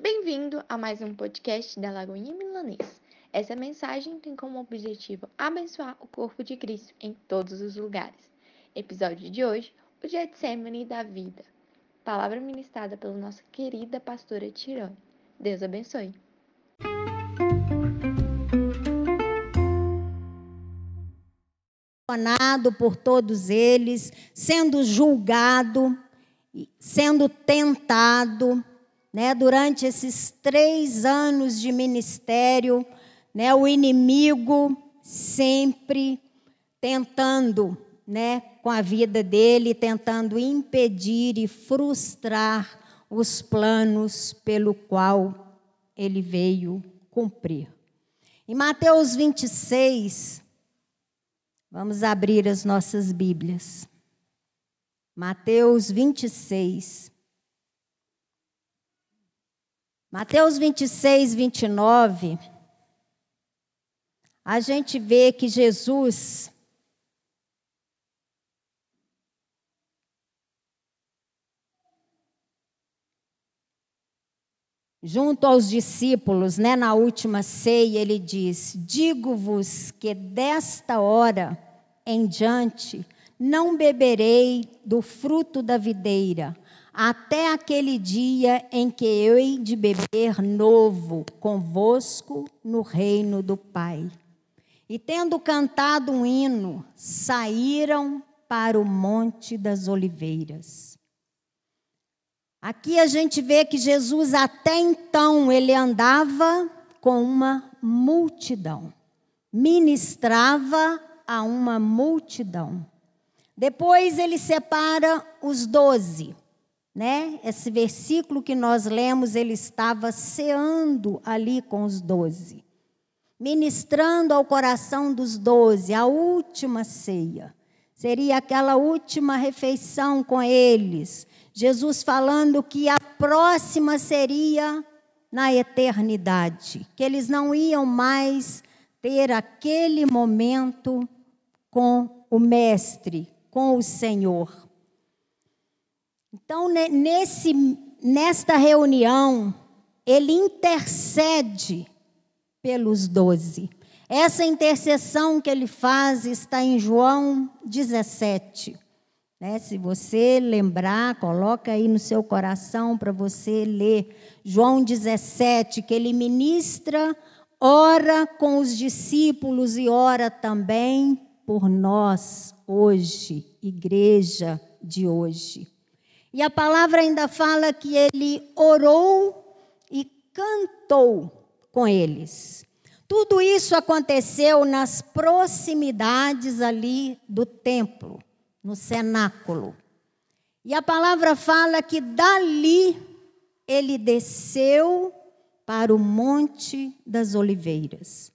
Bem-vindo a mais um podcast da Lagoinha Milanês. Essa mensagem tem como objetivo abençoar o corpo de Cristo em todos os lugares. Episódio de hoje, o Getsemane da vida. Palavra ministrada pela nossa querida pastora Tirone. Deus abençoe. por todos eles, sendo julgado, sendo tentado, né, durante esses três anos de ministério, né, o inimigo sempre tentando, né, com a vida dele, tentando impedir e frustrar os planos pelo qual ele veio cumprir. Em Mateus 26, Vamos abrir as nossas Bíblias. Mateus 26. Mateus 26, 29. A gente vê que Jesus junto aos discípulos, né, na última ceia, ele diz: Digo-vos que desta hora em diante não beberei do fruto da videira, até aquele dia em que eu hei de beber novo convosco no reino do Pai. E tendo cantado um hino, saíram para o Monte das Oliveiras. Aqui a gente vê que Jesus até então ele andava com uma multidão, ministrava a uma multidão. Depois ele separa os doze, né? Esse versículo que nós lemos, ele estava ceando ali com os doze, ministrando ao coração dos doze, a última ceia. Seria aquela última refeição com eles, Jesus falando que a próxima seria na eternidade, que eles não iam mais ter aquele momento com o Mestre, com o Senhor. Então, nesse, nesta reunião, ele intercede pelos doze. Essa intercessão que ele faz está em João 17. Né? Se você lembrar, coloca aí no seu coração para você ler João 17, que ele ministra, ora com os discípulos e ora também por nós hoje, igreja de hoje. E a palavra ainda fala que ele orou e cantou com eles. Tudo isso aconteceu nas proximidades ali do templo no cenáculo. E a palavra fala que dali ele desceu para o Monte das Oliveiras.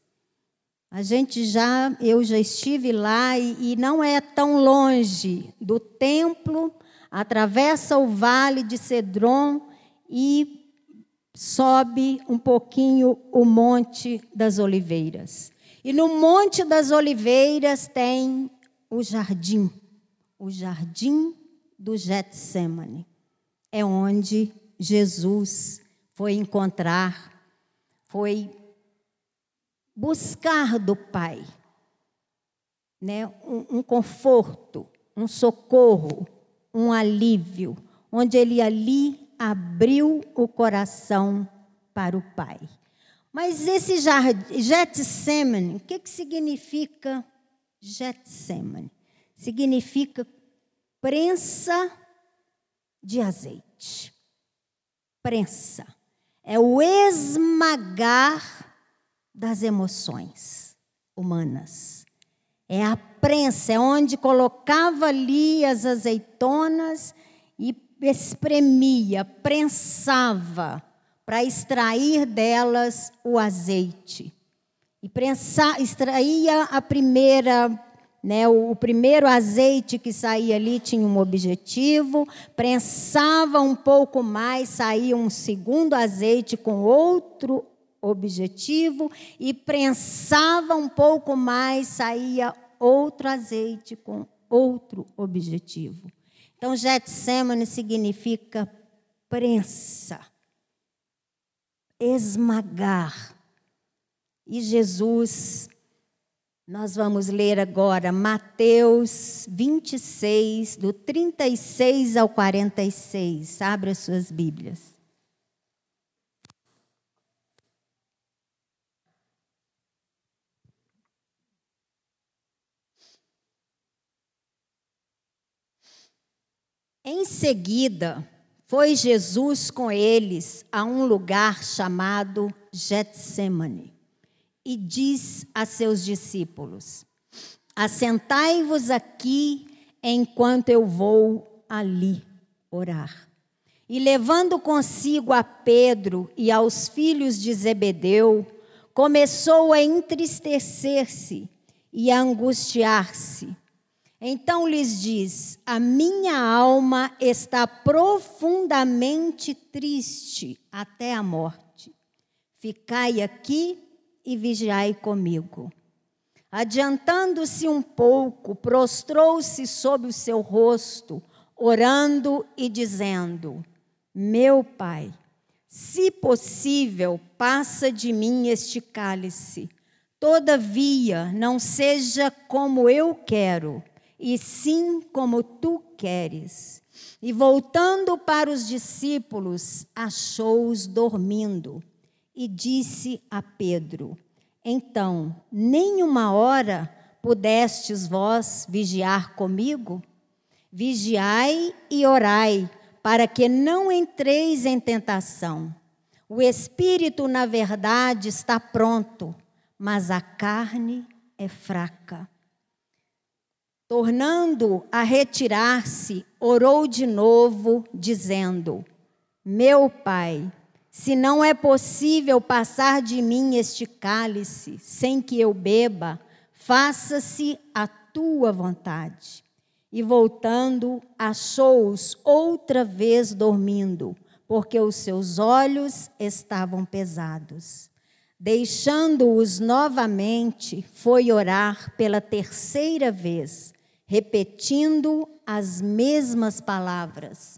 A gente já, eu já estive lá e, e não é tão longe do templo, atravessa o vale de Cedron e sobe um pouquinho o Monte das Oliveiras. E no Monte das Oliveiras tem o jardim o jardim do Getsemane. É onde Jesus foi encontrar, foi buscar do Pai, né? um, um conforto, um socorro, um alívio, onde ele ali abriu o coração para o Pai. Mas esse Getsemane, o que, que significa Getsemane? significa prensa de azeite. Prensa é o esmagar das emoções humanas. É a prensa, é onde colocava ali as azeitonas e espremia, prensava para extrair delas o azeite. E prensa, extraía a primeira né, o, o primeiro azeite que saía ali tinha um objetivo, prensava um pouco mais, saía um segundo azeite com outro objetivo, e prensava um pouco mais, saía outro azeite com outro objetivo. Então, Getsemane significa prensa. esmagar. E Jesus, nós vamos ler agora Mateus 26, do 36 ao 46. Abra as suas Bíblias. Em seguida, foi Jesus com eles a um lugar chamado Getsemane e diz a seus discípulos: Assentai-vos aqui enquanto eu vou ali orar. E levando consigo a Pedro e aos filhos de Zebedeu, começou a entristecer-se e a angustiar-se. Então lhes diz: A minha alma está profundamente triste até a morte. Ficai aqui e vigiai comigo. Adiantando-se um pouco, prostrou-se sobre o seu rosto, orando e dizendo: Meu pai, se possível, passa de mim este cálice. Todavia, não seja como eu quero e sim como tu queres. E voltando para os discípulos, achou-os dormindo e disse a Pedro: Então, nem uma hora pudestes vós vigiar comigo? Vigiai e orai, para que não entreis em tentação. O espírito, na verdade, está pronto, mas a carne é fraca. Tornando a retirar-se, orou de novo, dizendo: Meu pai, se não é possível passar de mim este cálice sem que eu beba, faça-se a tua vontade. E voltando, achou-os outra vez dormindo, porque os seus olhos estavam pesados. Deixando-os novamente, foi orar pela terceira vez repetindo as mesmas palavras.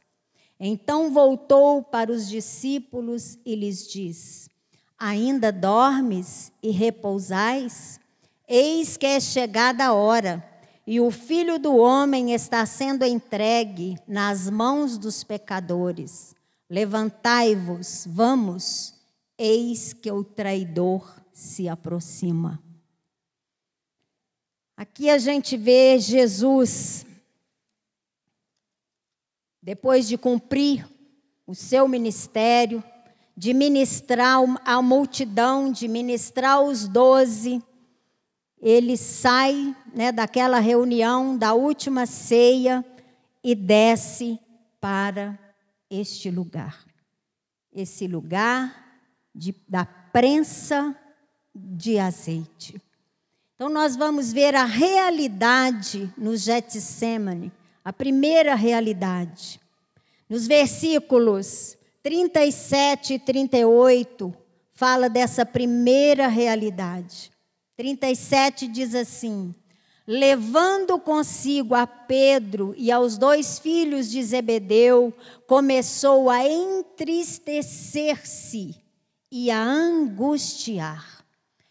Então voltou para os discípulos e lhes diz: Ainda dormes e repousais? Eis que é chegada a hora, e o filho do homem está sendo entregue nas mãos dos pecadores. Levantai-vos, vamos, eis que o traidor se aproxima. Aqui a gente vê Jesus, depois de cumprir o seu ministério, de ministrar a multidão, de ministrar os doze, ele sai né, daquela reunião, da última ceia, e desce para este lugar. Esse lugar de, da prensa de azeite. Então, nós vamos ver a realidade no Getsemane, a primeira realidade. Nos versículos 37 e 38, fala dessa primeira realidade. 37 diz assim: Levando consigo a Pedro e aos dois filhos de Zebedeu, começou a entristecer-se e a angustiar.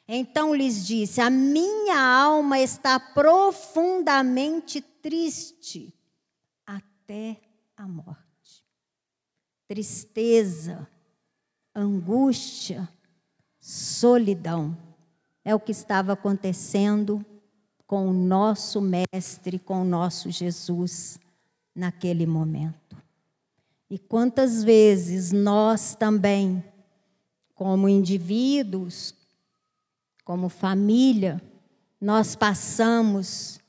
Então lhes disse: A minha alma está profundamente triste até a morte. Tristeza, angústia, solidão. É o que estava acontecendo com o nosso Mestre, com o nosso Jesus naquele momento. E quantas vezes nós também, como indivíduos, como família, nós passamos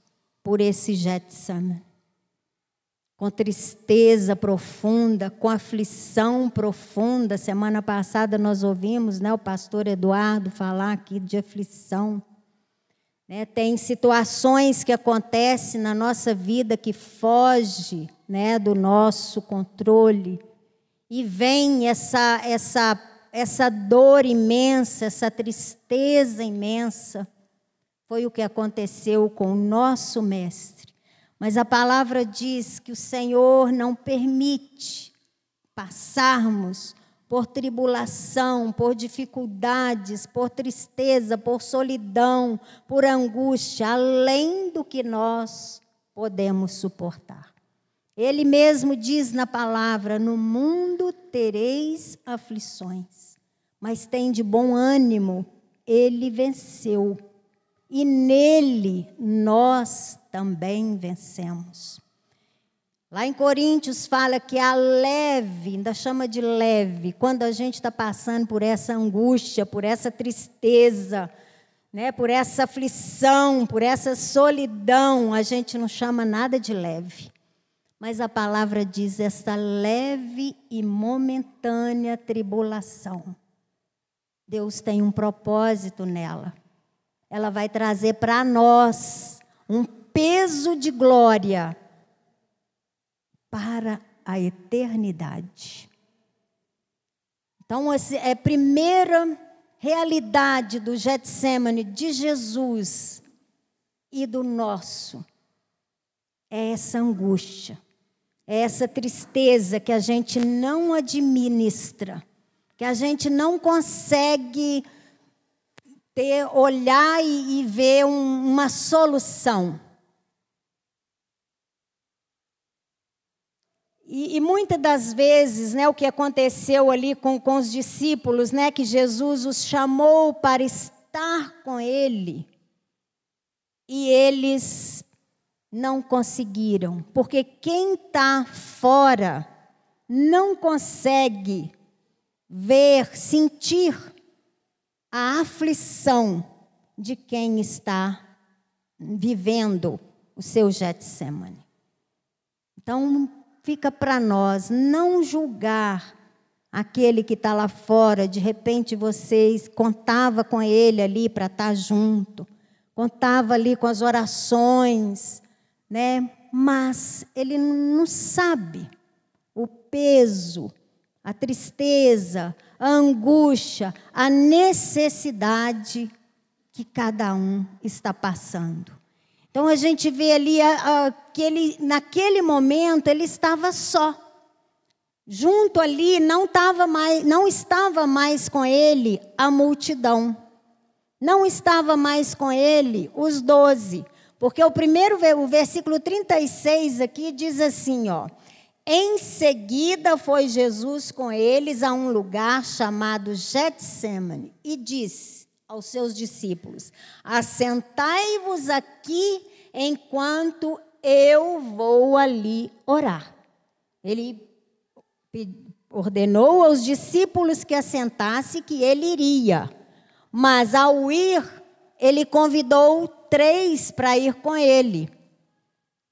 por esse Getsemane. Com tristeza profunda, com aflição profunda. Semana passada nós ouvimos né, o pastor Eduardo falar aqui de aflição. Né, tem situações que acontecem na nossa vida que foge né, do nosso controle. E vem essa, essa essa dor imensa, essa tristeza imensa, foi o que aconteceu com o nosso mestre. Mas a palavra diz que o Senhor não permite passarmos por tribulação, por dificuldades, por tristeza, por solidão, por angústia, além do que nós podemos suportar. Ele mesmo diz na palavra: No mundo tereis aflições, mas tem de bom ânimo, ele venceu. E nele nós também vencemos. Lá em Coríntios fala que a leve, ainda chama de leve, quando a gente está passando por essa angústia, por essa tristeza, né, por essa aflição, por essa solidão, a gente não chama nada de leve. Mas a palavra diz esta leve e momentânea tribulação. Deus tem um propósito nela. Ela vai trazer para nós um peso de glória para a eternidade. Então, é a primeira realidade do Getsemane de Jesus e do nosso é essa angústia, é essa tristeza que a gente não administra, que a gente não consegue ter, olhar e, e ver um, uma solução. E, e, muitas das vezes, né, o que aconteceu ali com, com os discípulos, né, que Jesus os chamou para estar com Ele, e eles não conseguiram, porque quem está fora não consegue ver, sentir a aflição de quem está vivendo o seu Getsemane. Então, fica para nós não julgar aquele que está lá fora, de repente vocês contava com ele ali para estar tá junto, contava ali com as orações, né? Mas ele não sabe o peso, a tristeza, a angústia, a necessidade que cada um está passando. Então a gente vê ali a, a, que ele, naquele momento ele estava só. Junto ali não estava mais, não estava mais com ele a multidão. Não estava mais com ele os doze. Porque o primeiro, o versículo 36 aqui diz assim, ó. Em seguida foi Jesus com eles a um lugar chamado Getsemane e disse aos seus discípulos: Assentai-vos aqui enquanto eu vou ali orar. Ele ordenou aos discípulos que assentasse que ele iria. Mas ao ir, ele convidou três para ir com ele.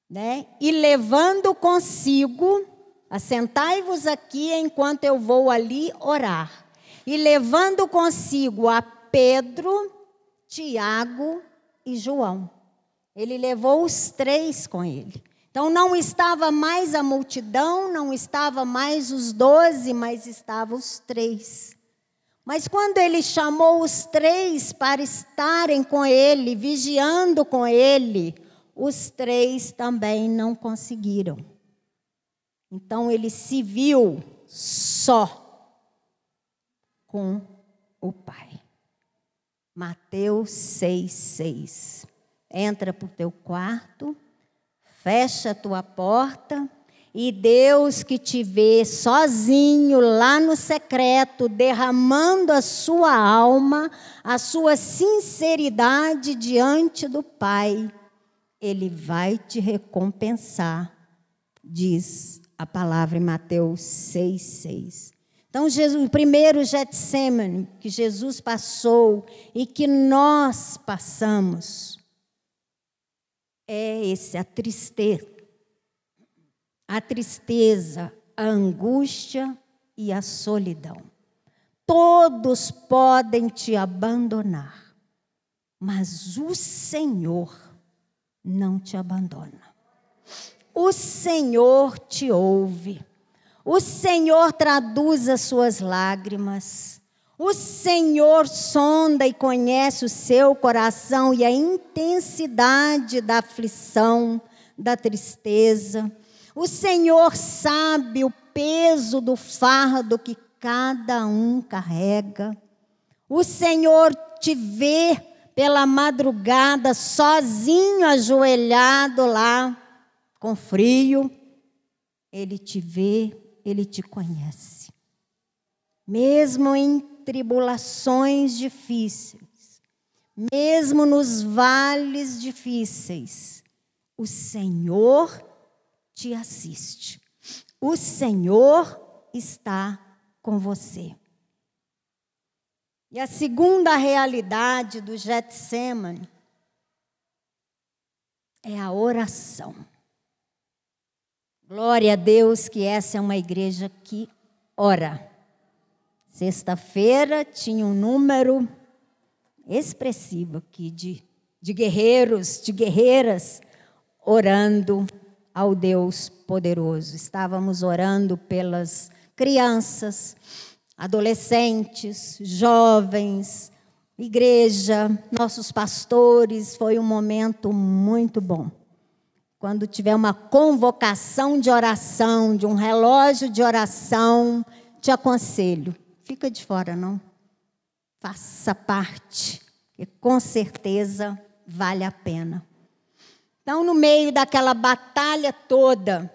Né? E levando consigo, assentai-vos aqui enquanto eu vou ali orar. E levando consigo a Pedro, Tiago e João. Ele levou os três com ele. Então não estava mais a multidão, não estava mais os doze, mas estavam os três. Mas quando ele chamou os três para estarem com ele, vigiando com ele, os três também não conseguiram. Então ele se viu só com o Pai. Mateus 6, 6. Entra para o teu quarto, fecha a tua porta e Deus que te vê sozinho lá no secreto, derramando a sua alma, a sua sinceridade diante do Pai, Ele vai te recompensar, diz a palavra em Mateus 6,6. Então, Jesus, o primeiro Getsemane que Jesus passou e que nós passamos é esse, a tristeza a tristeza, a angústia e a solidão. Todos podem te abandonar, mas o Senhor não te abandona. O Senhor te ouve. O Senhor traduz as suas lágrimas. O Senhor sonda e conhece o seu coração e a intensidade da aflição, da tristeza. O Senhor sabe o peso do fardo que cada um carrega. O Senhor te vê pela madrugada, sozinho, ajoelhado lá, com frio. Ele te vê, ele te conhece. Mesmo em tribulações difíceis, mesmo nos vales difíceis, o Senhor te assiste. O Senhor está com você. E a segunda realidade do Getsemane é a oração. Glória a Deus que essa é uma igreja que ora. Sexta-feira tinha um número expressivo aqui de, de guerreiros, de guerreiras orando ao Deus poderoso. Estávamos orando pelas crianças, adolescentes, jovens, igreja, nossos pastores. Foi um momento muito bom. Quando tiver uma convocação de oração, de um relógio de oração, te aconselho, fica de fora não. Faça parte, que com certeza vale a pena. Então, no meio daquela batalha toda,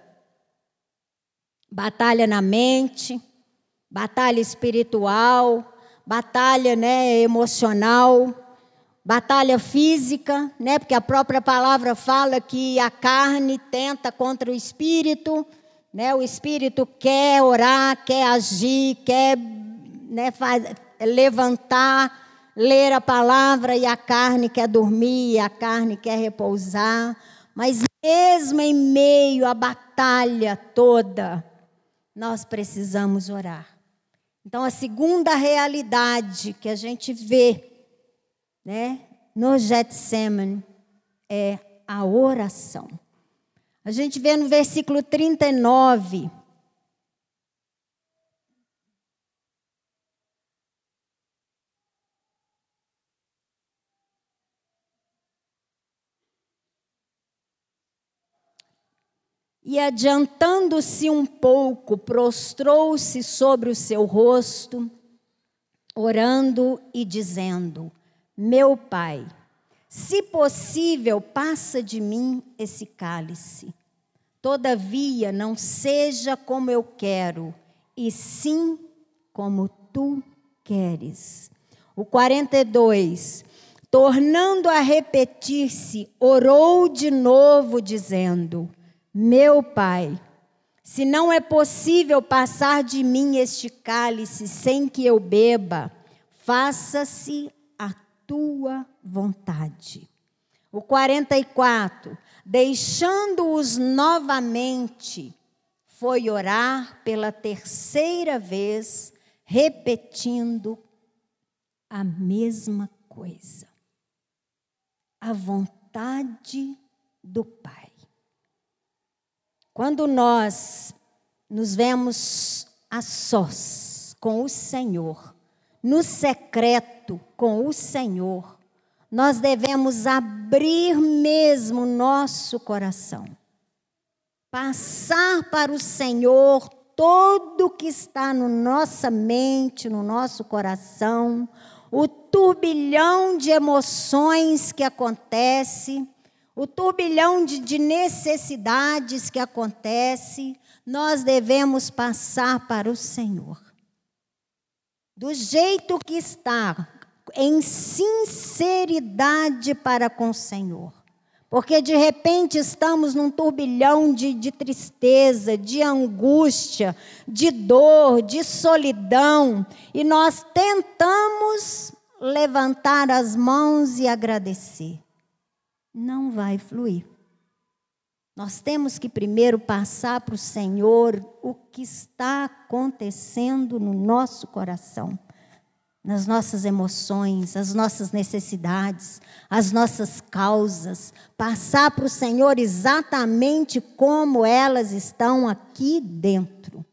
batalha na mente, batalha espiritual, batalha né, emocional, batalha física, né, porque a própria palavra fala que a carne tenta contra o espírito, né, o espírito quer orar, quer agir, quer né, faz, levantar, ler a palavra e a carne quer dormir, a carne quer repousar. Mas mesmo em meio à batalha toda, nós precisamos orar. Então, a segunda realidade que a gente vê né, no Getsemane é a oração. A gente vê no versículo 39. E adiantando-se um pouco, prostrou-se sobre o seu rosto, orando e dizendo: Meu pai, se possível, passa de mim esse cálice. Todavia, não seja como eu quero, e sim como tu queres. O 42. Tornando a repetir-se, orou de novo, dizendo: meu Pai, se não é possível passar de mim este cálice sem que eu beba, faça-se a tua vontade. O 44, deixando-os novamente, foi orar pela terceira vez, repetindo a mesma coisa. A vontade do Pai. Quando nós nos vemos a sós com o Senhor, no secreto com o Senhor, nós devemos abrir mesmo nosso coração. Passar para o Senhor todo que está na no nossa mente, no nosso coração, o turbilhão de emoções que acontece, o turbilhão de, de necessidades que acontece, nós devemos passar para o Senhor. Do jeito que está, em sinceridade para com o Senhor. Porque de repente estamos num turbilhão de, de, tristeza, de angústia, de dor, de solidão, e nós tentamos levantar as mãos e agradecer não vai fluir. Nós temos que primeiro passar para o Senhor o que está acontecendo no nosso coração, nas nossas emoções, as nossas necessidades, as nossas causas. Passar para o Senhor exatamente como elas estão aqui dentro.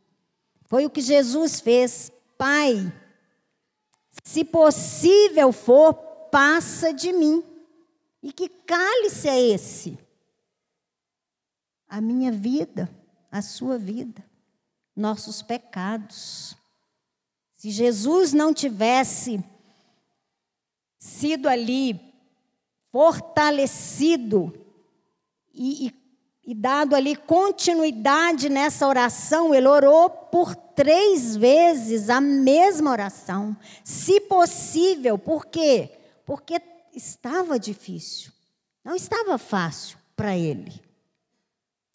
Foi o que Jesus fez. Pai, se possível for, passa de mim. E que cálice é esse? A minha vida, a sua vida, nossos pecados. Se Jesus não tivesse sido ali fortalecido e, e, e, dado ali continuidade nessa oração, ele orou por três vezes a mesma oração, se possível, por quê? Porque estava difícil, não estava fácil para ele.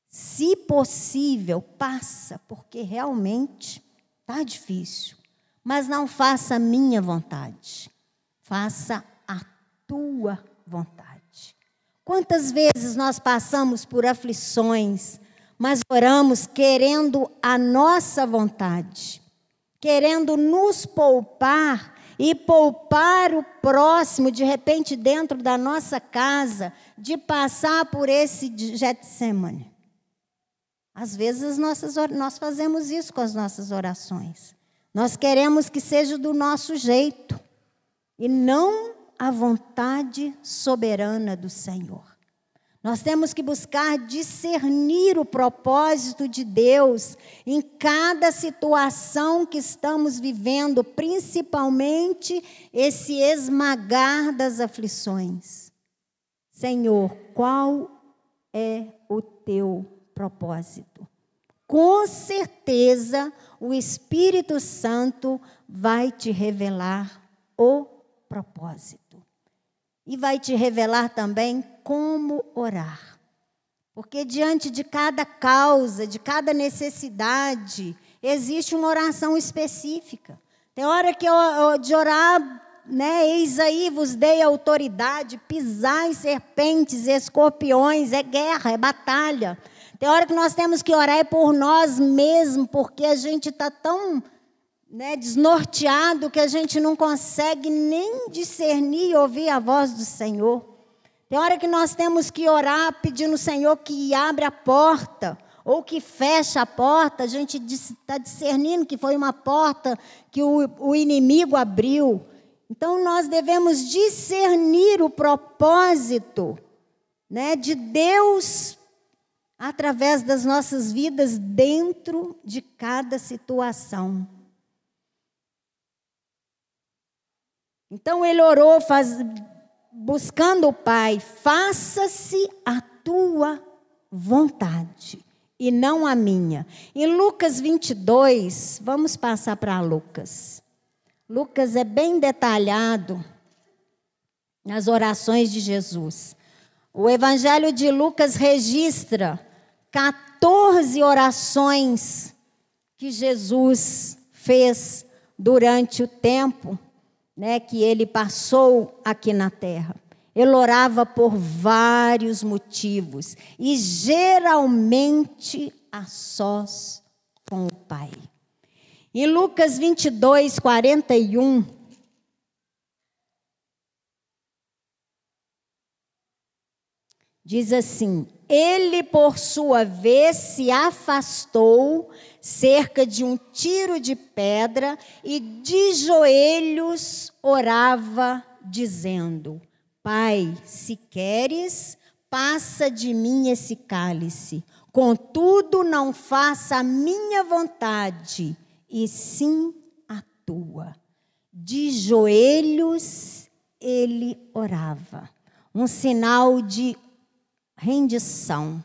Se possível, passa, porque realmente está difícil. Mas não faça a minha vontade, faça a tua vontade. Quantas vezes nós passamos por aflições, mas oramos querendo a nossa vontade, querendo nos poupar e poupar o próximo, de repente, dentro da nossa casa, de passar por esse Getsemane. Às vezes nossas, nós fazemos isso com as nossas orações. Nós queremos que seja do nosso jeito e não a vontade soberana do Senhor. Nós temos que buscar discernir o propósito de Deus em cada situação que estamos vivendo, principalmente esse esmagar das aflições. Senhor, qual é o teu propósito? Com certeza, o Espírito Santo vai te revelar o propósito. E vai te revelar também como orar. Porque diante de cada causa, de cada necessidade, existe uma oração específica. Tem hora que eu, de orar, né? Eis aí vos dei autoridade, pisar em serpentes, escorpiões, é guerra, é batalha. Tem hora que nós temos que orar é por nós mesmos, porque a gente está tão né, desnorteado que a gente não consegue nem discernir e ouvir a voz do Senhor. Tem hora que nós temos que orar pedindo ao Senhor que abra a porta ou que feche a porta. A gente está discernindo que foi uma porta que o, o inimigo abriu. Então nós devemos discernir o propósito né, de Deus através das nossas vidas dentro de cada situação. Então ele orou faz, buscando o Pai, faça-se a tua vontade e não a minha. Em Lucas 22, vamos passar para Lucas. Lucas é bem detalhado nas orações de Jesus. O Evangelho de Lucas registra 14 orações que Jesus fez durante o tempo né, que ele passou aqui na terra. Ele orava por vários motivos e geralmente a sós com o Pai. Em Lucas 22, 41, diz assim: ele, por sua vez, se afastou cerca de um tiro de pedra e de joelhos orava, dizendo: Pai, se queres, passa de mim esse cálice. Contudo, não faça a minha vontade, e sim a tua. De joelhos ele orava, um sinal de rendição,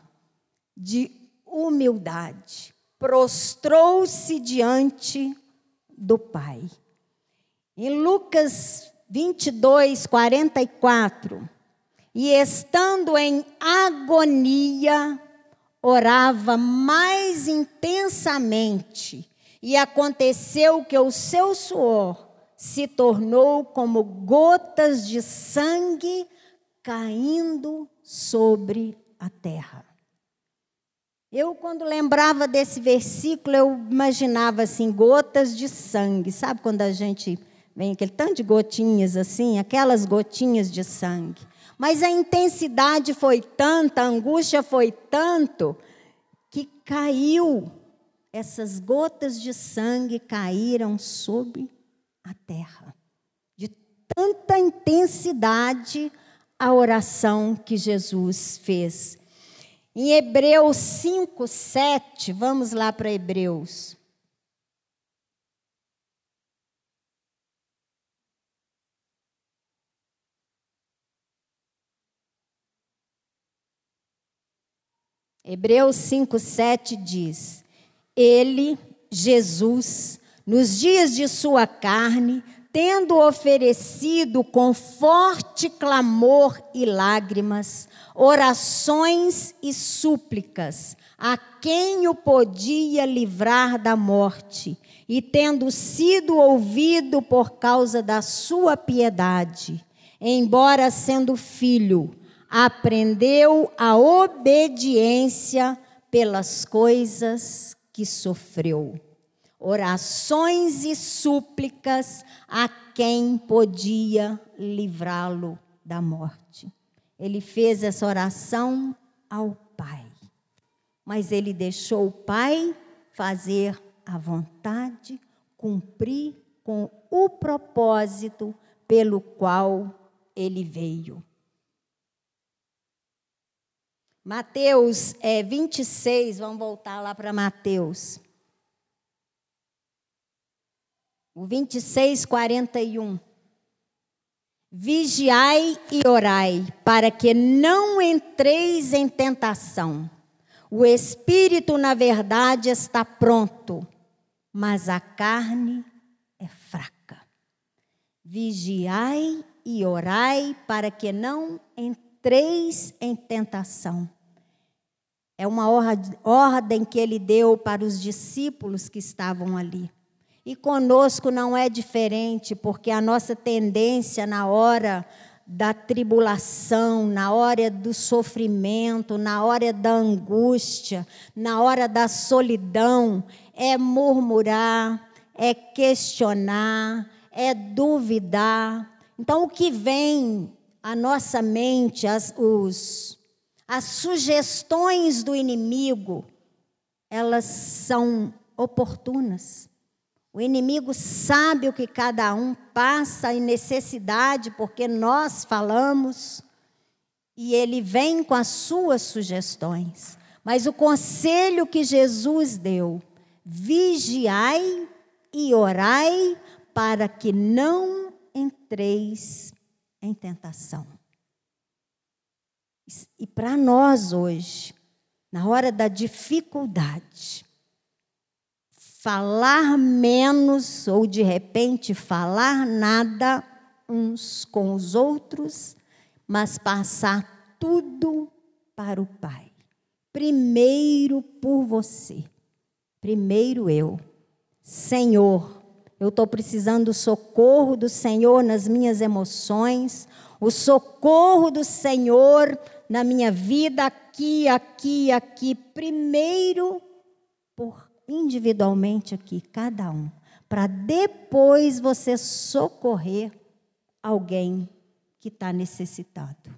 de humildade. Prostrou-se diante do Pai. Em Lucas 22, 44, e estando em agonia, orava mais intensamente, e aconteceu que o seu suor se tornou como gotas de sangue caindo sobre a terra. Eu, quando lembrava desse versículo, eu imaginava assim, gotas de sangue. Sabe quando a gente vem aquele tanto de gotinhas assim, aquelas gotinhas de sangue. Mas a intensidade foi tanta, a angústia foi tanto, que caiu, essas gotas de sangue caíram sobre a terra. De tanta intensidade, a oração que Jesus fez. Em Hebreus 5, 7, vamos lá para Hebreus. Hebreus 5, 7 diz: Ele, Jesus, nos dias de sua carne, tendo oferecido com forte clamor e lágrimas, orações e súplicas, a quem o podia livrar da morte, e tendo sido ouvido por causa da sua piedade, embora sendo filho, aprendeu a obediência pelas coisas que sofreu. Orações e súplicas a quem podia livrá-lo da morte. Ele fez essa oração ao Pai, mas ele deixou o Pai fazer a vontade, cumprir com o propósito pelo qual ele veio. Mateus é, 26, vamos voltar lá para Mateus. O 26, 41. Vigiai e orai, para que não entreis em tentação. O espírito, na verdade, está pronto, mas a carne é fraca. Vigiai e orai para que não entreis em tentação. É uma ordem que ele deu para os discípulos que estavam ali. E conosco não é diferente, porque a nossa tendência na hora da tribulação, na hora do sofrimento, na hora da angústia, na hora da solidão, é murmurar, é questionar, é duvidar. Então, o que vem à nossa mente, as, os, as sugestões do inimigo, elas são oportunas. O inimigo sabe o que cada um passa em necessidade, porque nós falamos, e ele vem com as suas sugestões. Mas o conselho que Jesus deu, vigiai e orai para que não entreis em tentação. E para nós hoje, na hora da dificuldade, falar menos ou de repente falar nada uns com os outros, mas passar tudo para o Pai. Primeiro por você, primeiro eu. Senhor, eu estou precisando do socorro do Senhor nas minhas emoções, o socorro do Senhor na minha vida, aqui, aqui, aqui. Primeiro por individualmente aqui, cada um, para depois você socorrer alguém que está necessitado.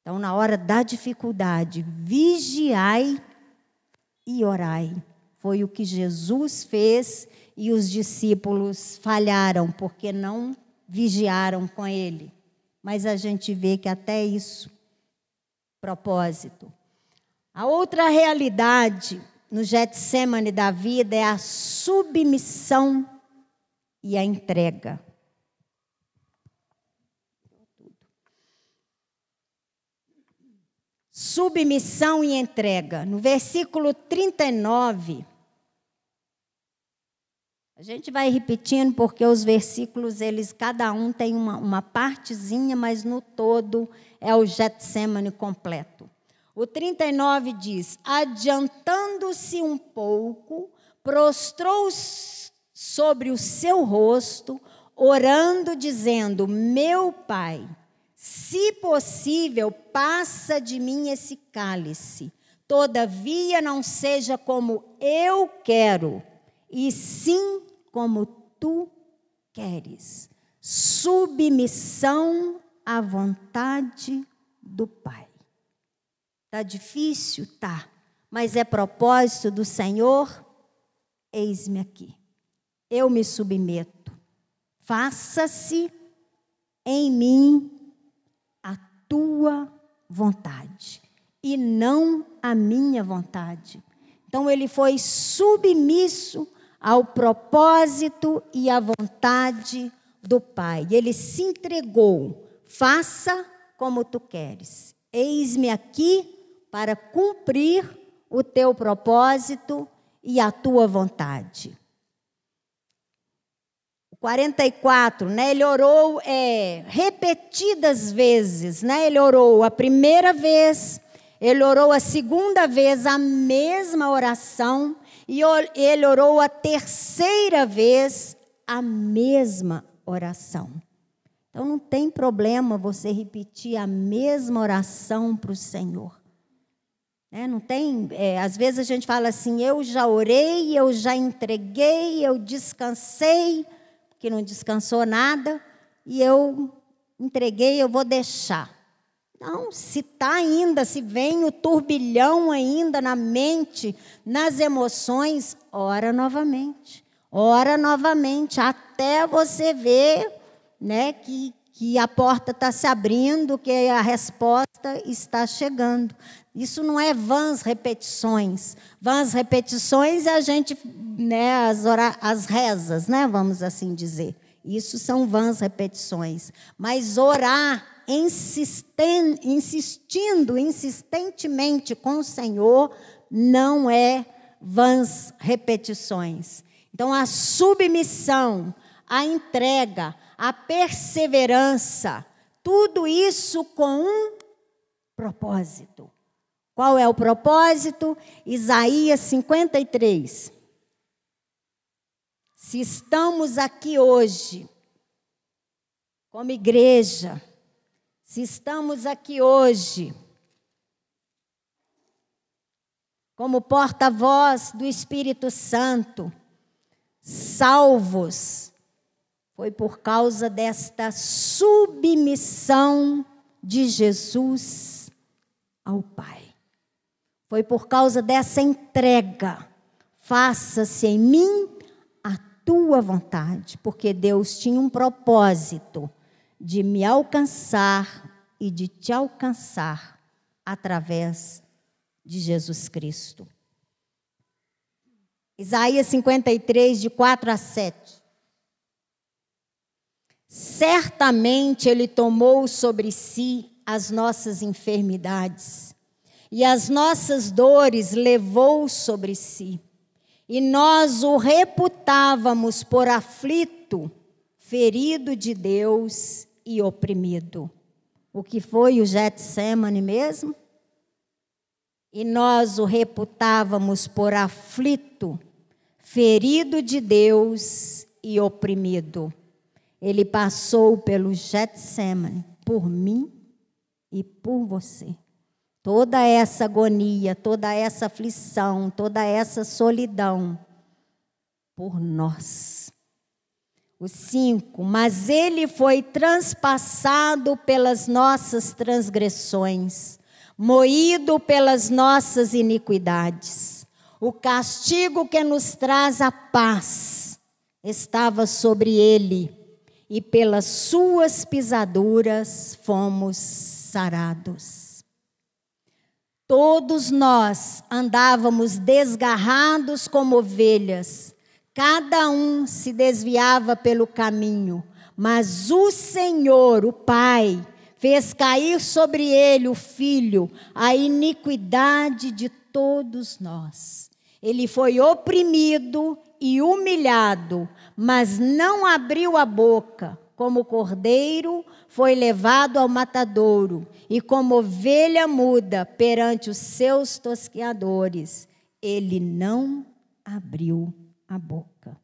Então, na hora da dificuldade, vigiai e orai. Foi o que Jesus fez e os discípulos falharam porque não vigiaram com ele. Mas a gente vê que até isso, propósito. A outra realidade no Getsemane da vida é a submissão e a entrega. Submissão e entrega. No versículo 39, a gente vai repetindo porque os versículos, eles cada um tem uma, uma partezinha, mas no todo é o Getsemane completo. O 39 diz: Adiantando-se um pouco, prostrou-se sobre o seu rosto, orando, dizendo: Meu pai, se possível, passa de mim esse cálice. Todavia não seja como eu quero, e sim como tu queres. Submissão à vontade do Pai. Está difícil? Tá. Mas é propósito do Senhor? Eis-me aqui. Eu me submeto. Faça-se em mim a tua vontade e não a minha vontade. Então ele foi submisso ao propósito e à vontade do Pai. Ele se entregou. Faça como tu queres. Eis-me aqui, para cumprir o teu propósito e a tua vontade. 44, né? Ele orou é, repetidas vezes, né? Ele orou a primeira vez, ele orou a segunda vez a mesma oração e ele orou a terceira vez a mesma oração. Então não tem problema você repetir a mesma oração para o Senhor. É, não tem, é, às vezes a gente fala assim, eu já orei, eu já entreguei, eu descansei, que não descansou nada, e eu entreguei, eu vou deixar. Não, se está ainda, se vem o turbilhão ainda na mente, nas emoções, ora novamente. Ora novamente, até você ver né, que, que a porta está se abrindo, que a resposta está chegando. Isso não é vãs repetições. Vãs repetições é a gente, né, as, ora, as rezas, né, vamos assim dizer. Isso são vãs repetições. Mas orar insisten, insistindo insistentemente com o Senhor não é vãs repetições. Então, a submissão, a entrega, a perseverança, tudo isso com um propósito. Qual é o propósito? Isaías 53. Se estamos aqui hoje, como igreja, se estamos aqui hoje, como porta-voz do Espírito Santo, salvos, foi por causa desta submissão de Jesus ao Pai. Foi por causa dessa entrega. Faça-se em mim a tua vontade, porque Deus tinha um propósito de me alcançar e de te alcançar através de Jesus Cristo. Isaías 53, de 4 a 7. Certamente Ele tomou sobre si as nossas enfermidades e as nossas dores levou sobre si. E nós o reputávamos por aflito, ferido de Deus e oprimido. O que foi o Getsemane mesmo? E nós o reputávamos por aflito, ferido de Deus e oprimido. Ele passou pelo Getsemane por mim e por você. Toda essa agonia, toda essa aflição, toda essa solidão por nós. O cinco, mas ele foi transpassado pelas nossas transgressões, moído pelas nossas iniquidades. O castigo que nos traz a paz estava sobre ele e pelas suas pisaduras fomos sarados. Todos nós andávamos desgarrados como ovelhas, cada um se desviava pelo caminho, mas o Senhor, o Pai, fez cair sobre ele, o Filho, a iniquidade de todos nós. Ele foi oprimido e humilhado, mas não abriu a boca. Como cordeiro foi levado ao matadouro, e como ovelha muda perante os seus tosqueadores, ele não abriu a boca.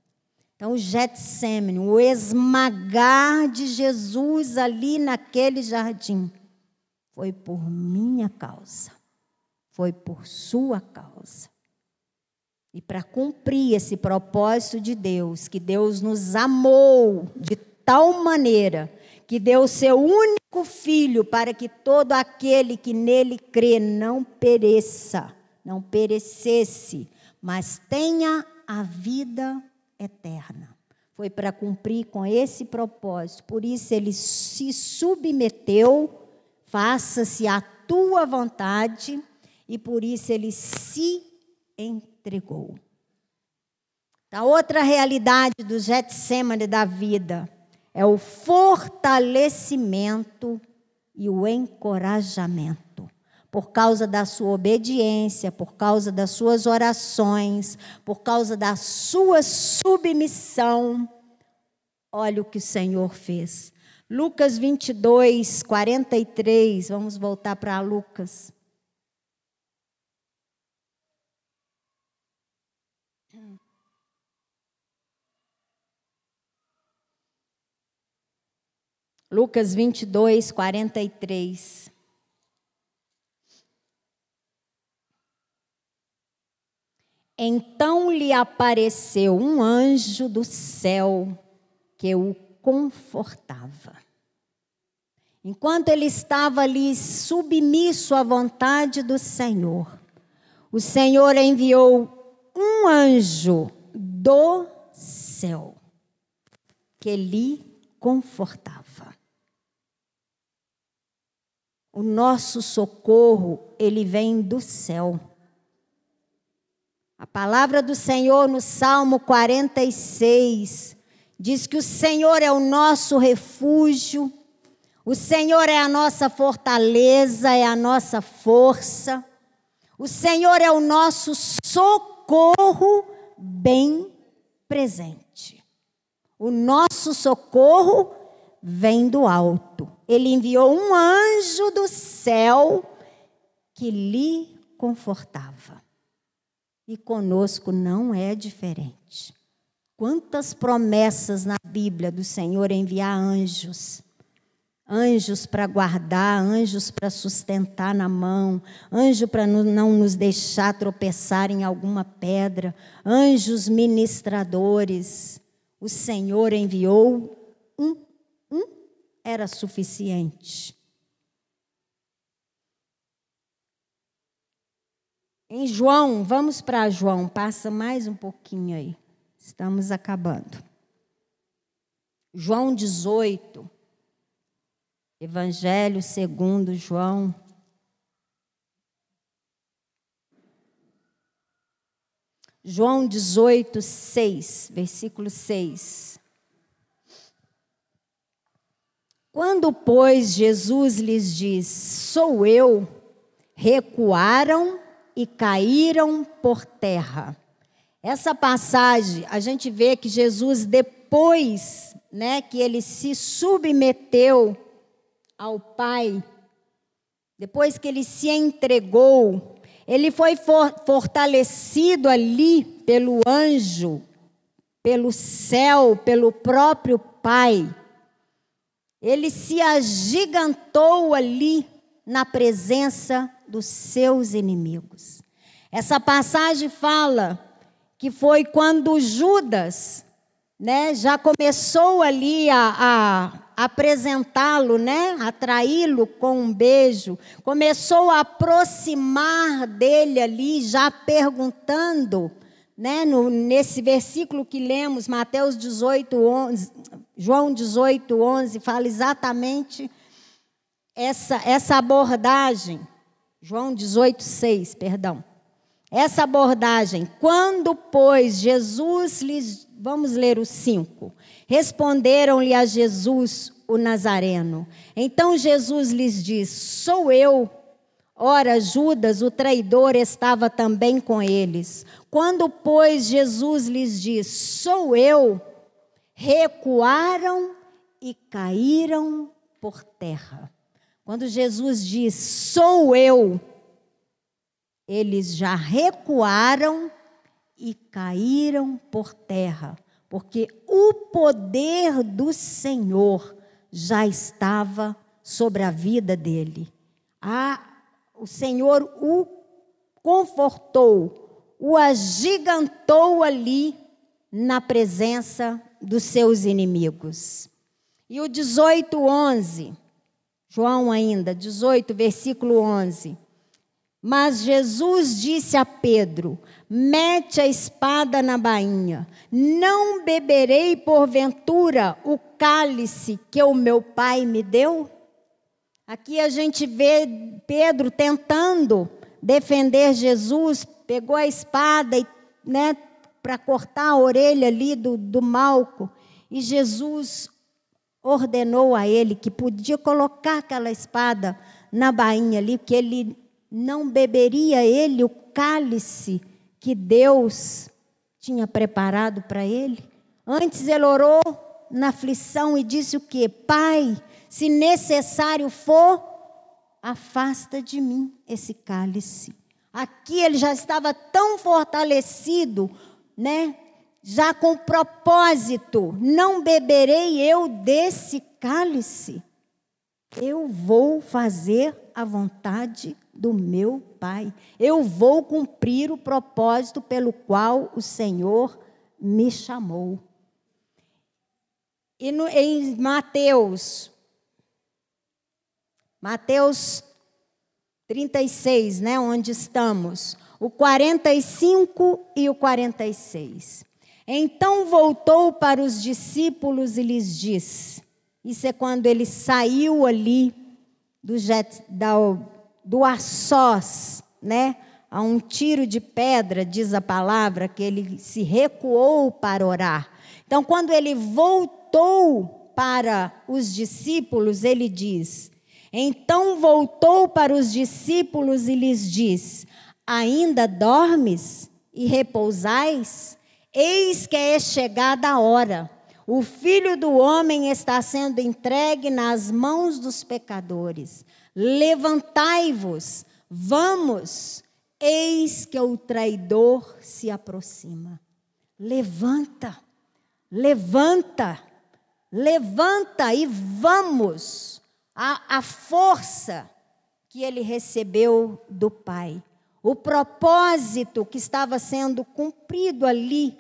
Então, o Getsemane, o esmagar de Jesus ali naquele jardim, foi por minha causa, foi por sua causa. E para cumprir esse propósito de Deus, que Deus nos amou de tal maneira que deu seu único filho para que todo aquele que nele crê não pereça, não perecesse, mas tenha a vida eterna. Foi para cumprir com esse propósito. Por isso ele se submeteu, faça-se a tua vontade, e por isso ele se entregou. A outra realidade do Getsemane da vida é o fortalecimento e o encorajamento. por causa da sua obediência, por causa das suas orações, por causa da sua submissão. Olha o que o Senhor fez. Lucas 22, 43. Vamos voltar para Lucas. Lucas 22, 43. Então lhe apareceu um anjo do céu que o confortava. Enquanto ele estava ali submisso à vontade do Senhor, o Senhor enviou um anjo do céu que lhe confortava. O nosso socorro, ele vem do céu. A palavra do Senhor no Salmo 46 diz que o Senhor é o nosso refúgio, o Senhor é a nossa fortaleza, é a nossa força, o Senhor é o nosso socorro bem presente. O nosso socorro vem do alto. Ele enviou um anjo do céu que lhe confortava. E conosco não é diferente. Quantas promessas na Bíblia do Senhor enviar anjos. Anjos para guardar, anjos para sustentar na mão, anjo para não nos deixar tropeçar em alguma pedra, anjos ministradores. O Senhor enviou um, era suficiente. Em João, vamos para João, passa mais um pouquinho aí. Estamos acabando. João 18, Evangelho segundo João. João 18, 6, versículo 6. Quando, pois, Jesus lhes diz: Sou eu, recuaram e caíram por terra. Essa passagem, a gente vê que Jesus, depois né, que ele se submeteu ao Pai, depois que ele se entregou, ele foi for, fortalecido ali pelo anjo, pelo céu, pelo próprio Pai. Ele se agigantou ali na presença dos seus inimigos. Essa passagem fala que foi quando Judas, né, já começou ali a, a apresentá-lo, né, atraí-lo com um beijo, começou a aproximar dele ali, já perguntando, né, no, nesse versículo que lemos, Mateus 18, 11, João 18, 11, fala exatamente essa, essa abordagem. João 18, 6, perdão. Essa abordagem, quando, pois, Jesus lhes. Vamos ler o 5. Responderam-lhe a Jesus, o Nazareno. Então Jesus lhes diz: Sou eu. Ora, Judas, o traidor, estava também com eles. Quando, pois, Jesus lhes diz: Sou eu, recuaram e caíram por terra. Quando Jesus diz: Sou eu, eles já recuaram e caíram por terra, porque o poder do Senhor já estava sobre a vida dele. Ah, o Senhor o confortou, o agigantou ali na presença dos seus inimigos. E o 18, 11 João ainda, 18, versículo 11. Mas Jesus disse a Pedro: Mete a espada na bainha. Não beberei porventura o cálice que o meu pai me deu? Aqui a gente vê Pedro tentando defender Jesus, pegou a espada e, né, para cortar a orelha ali do, do Malco. E Jesus ordenou a ele que podia colocar aquela espada na bainha ali, que ele não beberia ele o cálice que Deus tinha preparado para ele? Antes ele orou na aflição e disse o quê? Pai, se necessário for, afasta de mim esse cálice. Aqui ele já estava tão fortalecido, né? Já com propósito, não beberei eu desse cálice. Eu vou fazer a vontade do meu Pai. Eu vou cumprir o propósito pelo qual o Senhor me chamou. E no, em Mateus, Mateus 36, né, onde estamos, o 45 e o 46. Então voltou para os discípulos e lhes disse: Isso é quando ele saiu ali do, jet, da, do né? A um tiro de pedra, diz a palavra, que ele se recuou para orar. Então, quando ele voltou para os discípulos, ele diz: Então voltou para os discípulos e lhes diz: Ainda dormes e repousais? Eis que é chegada a hora. O filho do homem está sendo entregue nas mãos dos pecadores. Levantai-vos, vamos, eis que o traidor se aproxima. Levanta, levanta, levanta e vamos. A, a força que ele recebeu do Pai, o propósito que estava sendo cumprido ali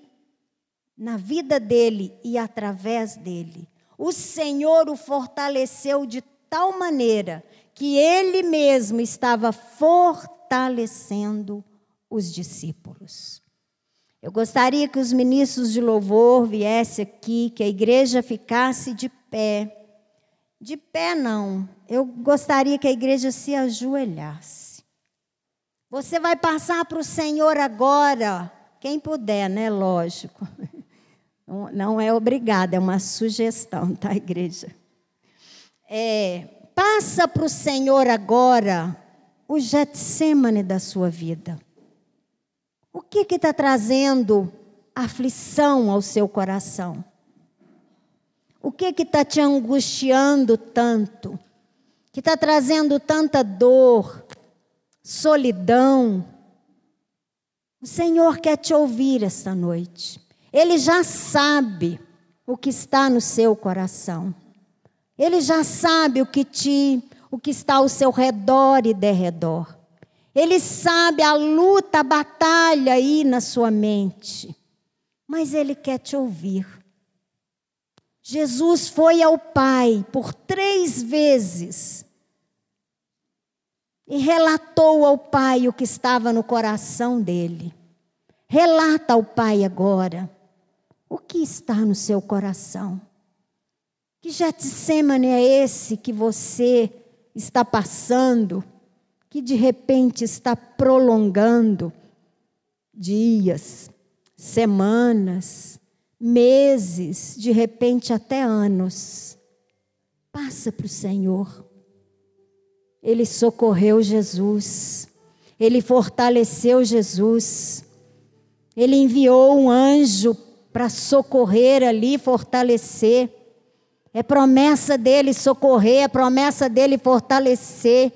na vida dele e através dele. O Senhor o fortaleceu de tal maneira que ele mesmo estava fortalecendo os discípulos. Eu gostaria que os ministros de louvor viessem aqui, que a igreja ficasse de pé. De pé não, eu gostaria que a igreja se ajoelhasse. Você vai passar para o Senhor agora, quem puder, né? Lógico. Não é obrigada, é uma sugestão, tá, igreja? É, Passa para o Senhor agora o Getsemane da sua vida. O que está trazendo aflição ao seu coração? O que está te angustiando tanto? Que está trazendo tanta dor, solidão? O Senhor quer te ouvir esta noite. Ele já sabe o que está no seu coração. Ele já sabe o que te, o que está ao seu redor e derredor. Ele sabe a luta, a batalha aí na sua mente. Mas ele quer te ouvir. Jesus foi ao Pai por três vezes e relatou ao Pai o que estava no coração dele. Relata ao Pai agora o que está no seu coração. Que Getsemane é esse que você está passando, que de repente está prolongando dias, semanas, meses, de repente até anos? Passa para o Senhor. Ele socorreu Jesus, ele fortaleceu Jesus, ele enviou um anjo para socorrer ali, fortalecer. É promessa dele socorrer, é promessa dele fortalecer.